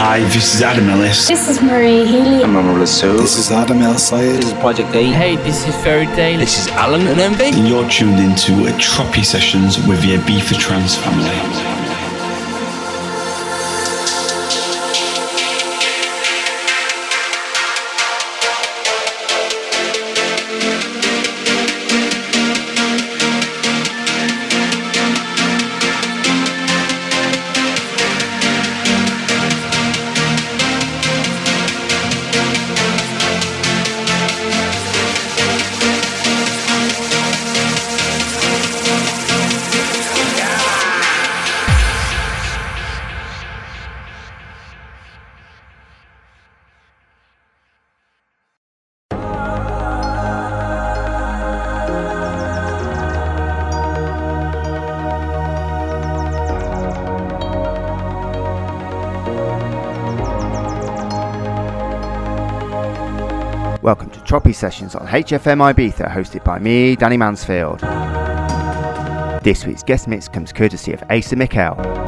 Hi, this is Adam Ellis. This is Marie Healy. I'm Amrullah So. This is Adam El Sayed. This is Project A. Hey, this is Fairy Tale. This is Allen and Envy. And you're tuned into a Tropi Sessions with the Ibiza Trance family. Sessions on HFM Ibiza, hosted by me, Danny Mansfield. This week's guest mix comes courtesy of Asa Mikel.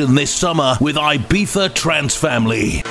Illusion this summer with Ibiza Trance Family.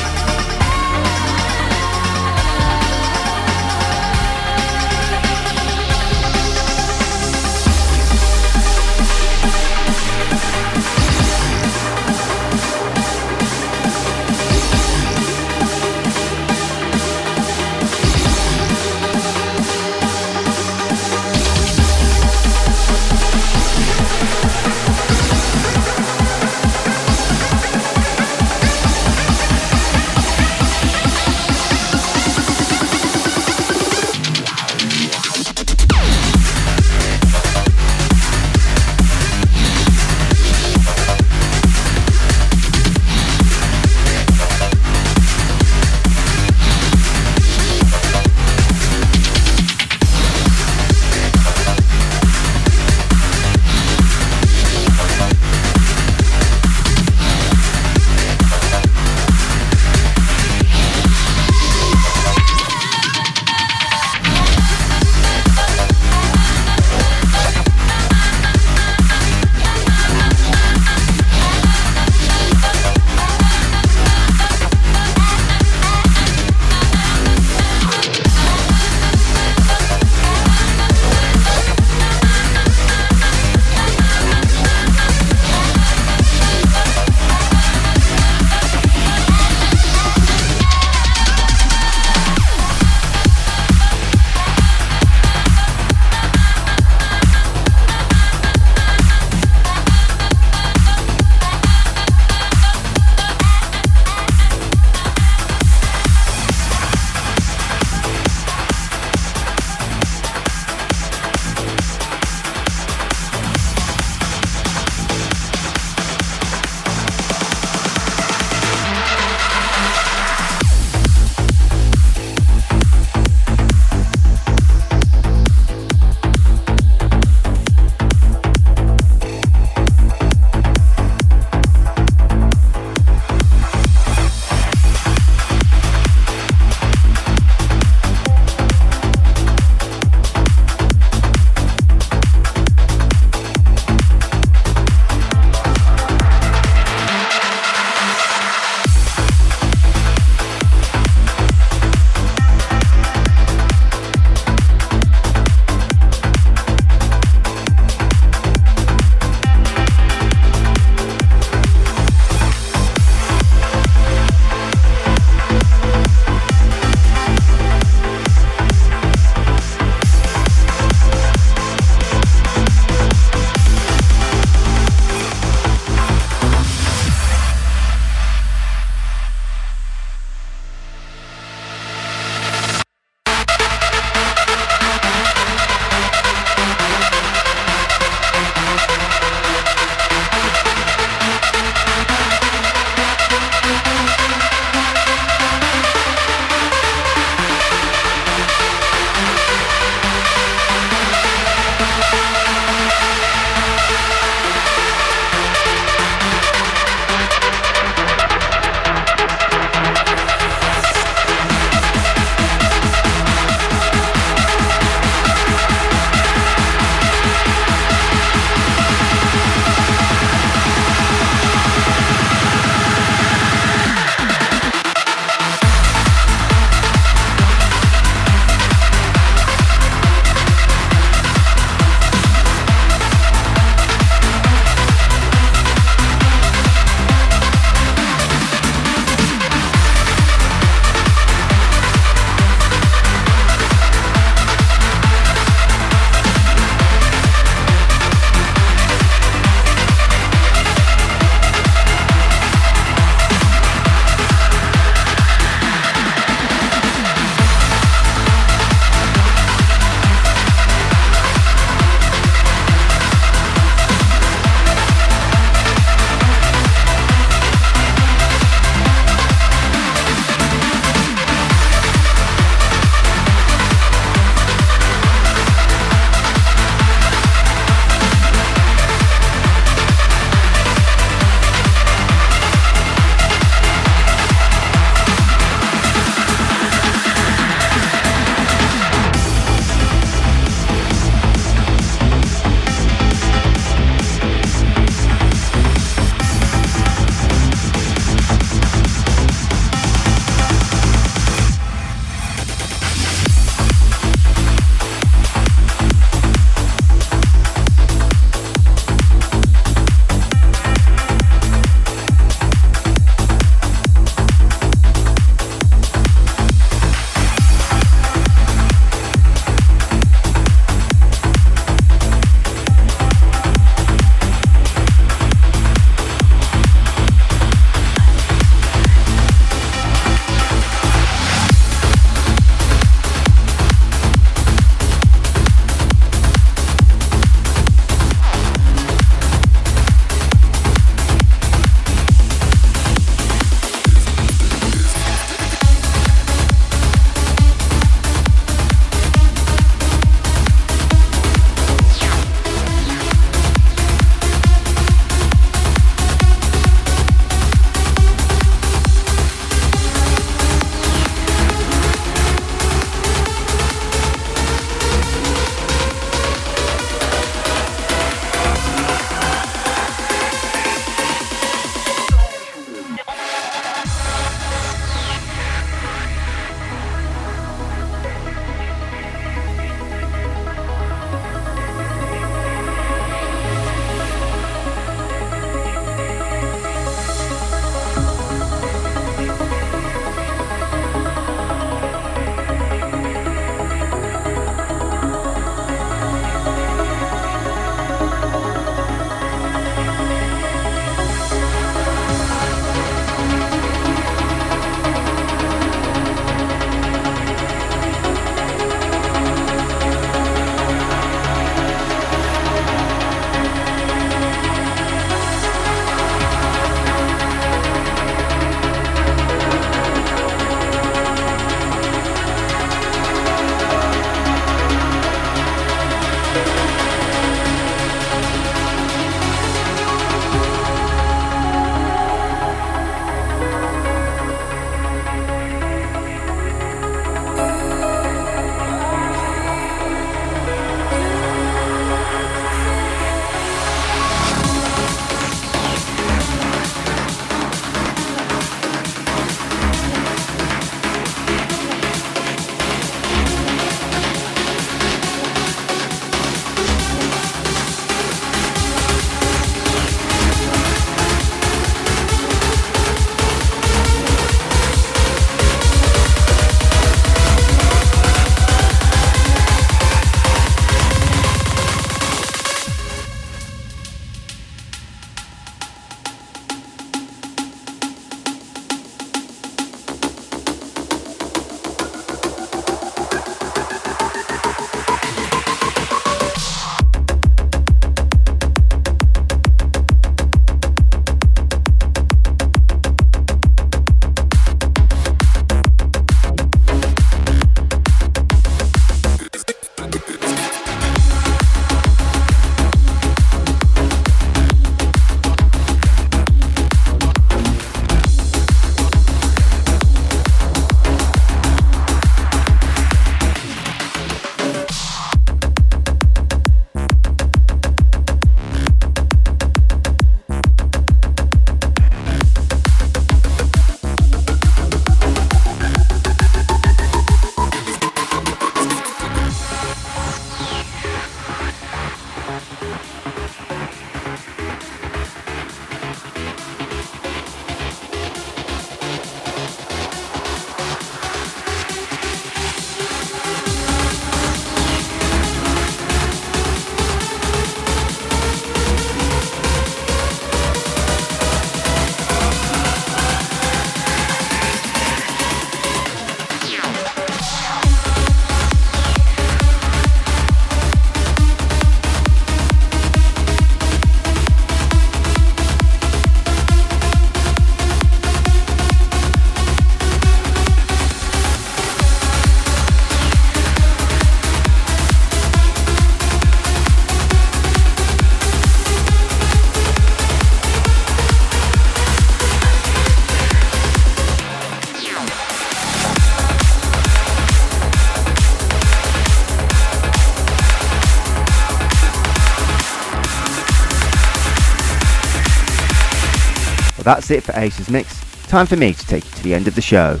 Well, that's it for Asa's Mix. Time for me to take you to the end of the show.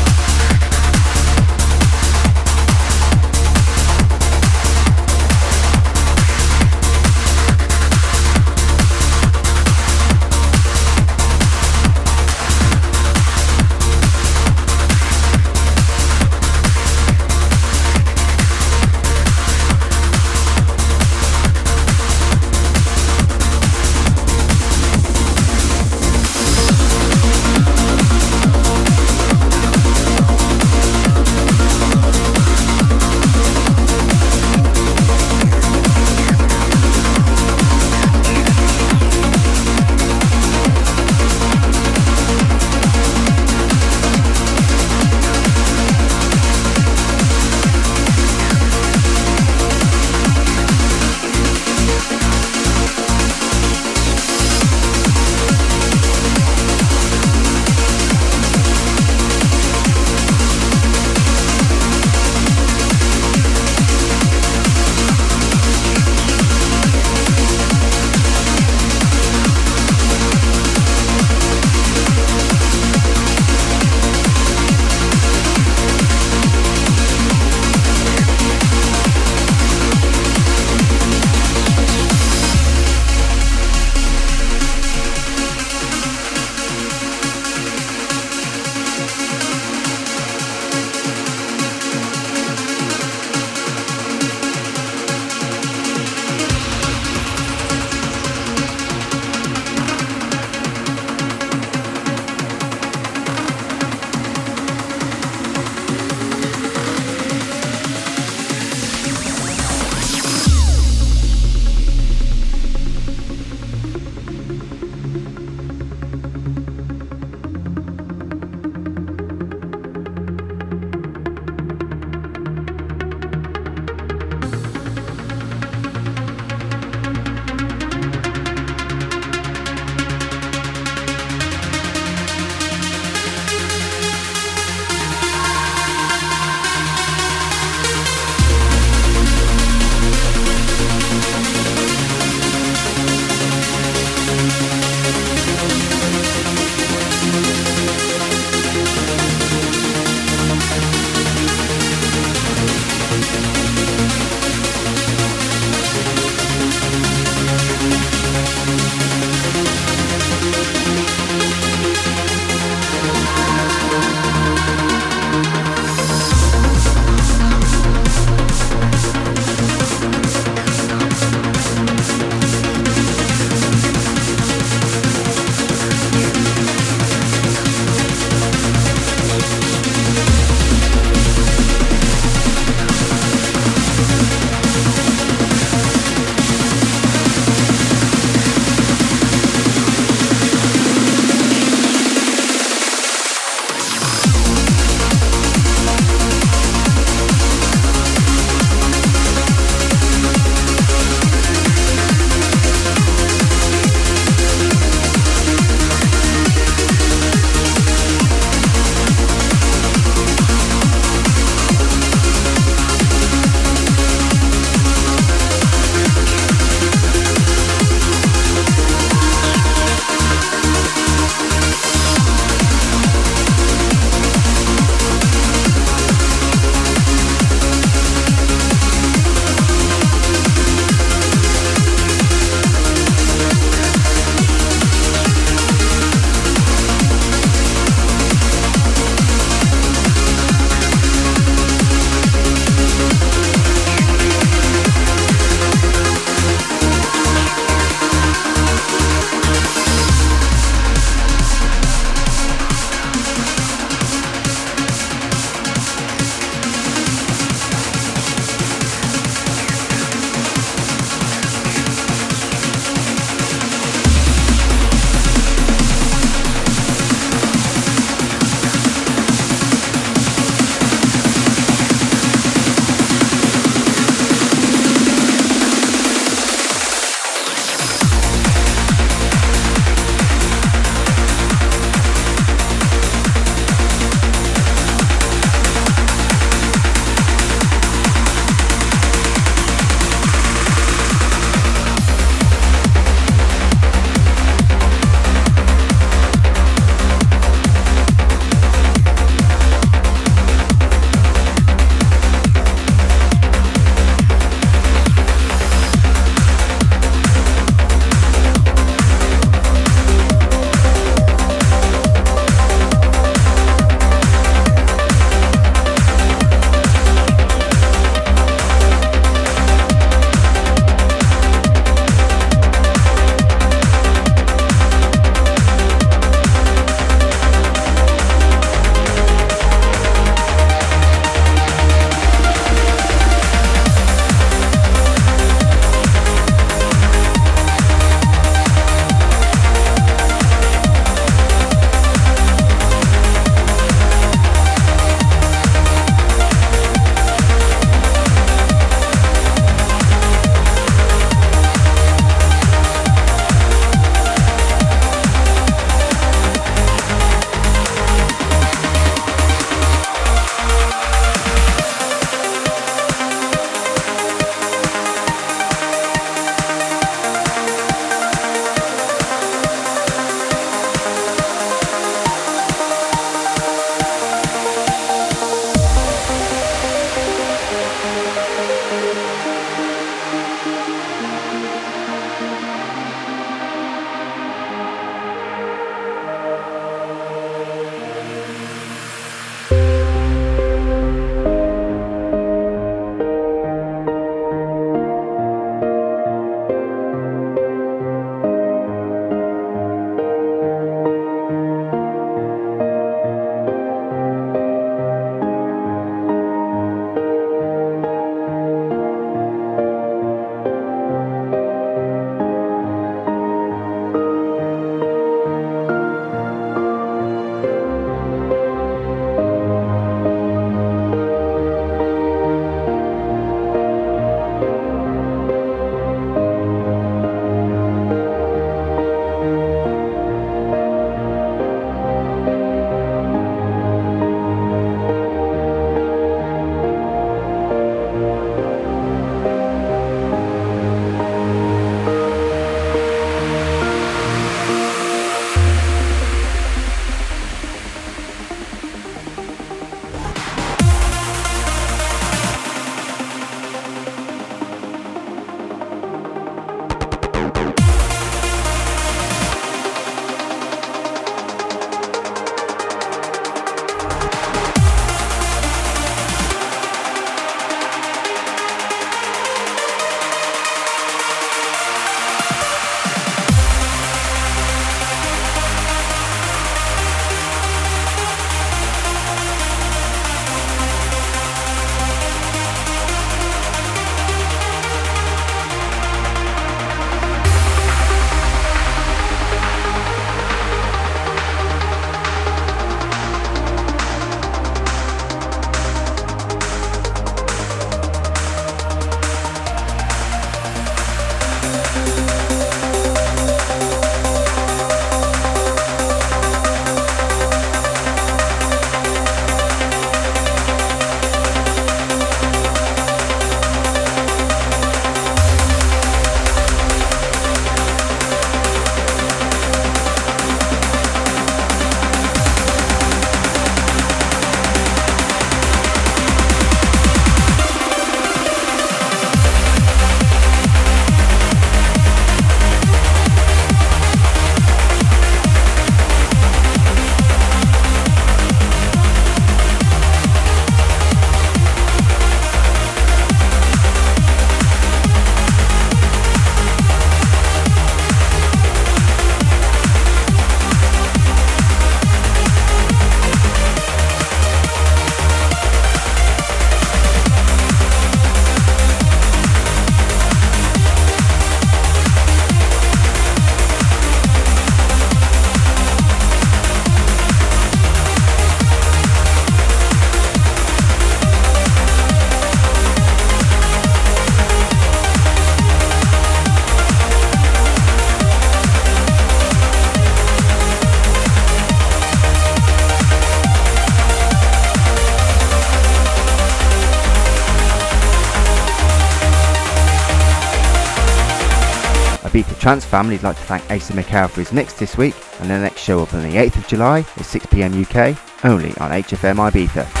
Ibiza Trance family would like to thank Asa Mikel for his mix this week, and the next show be on the 8th of July at 6pm UK, only on HFM Ibiza.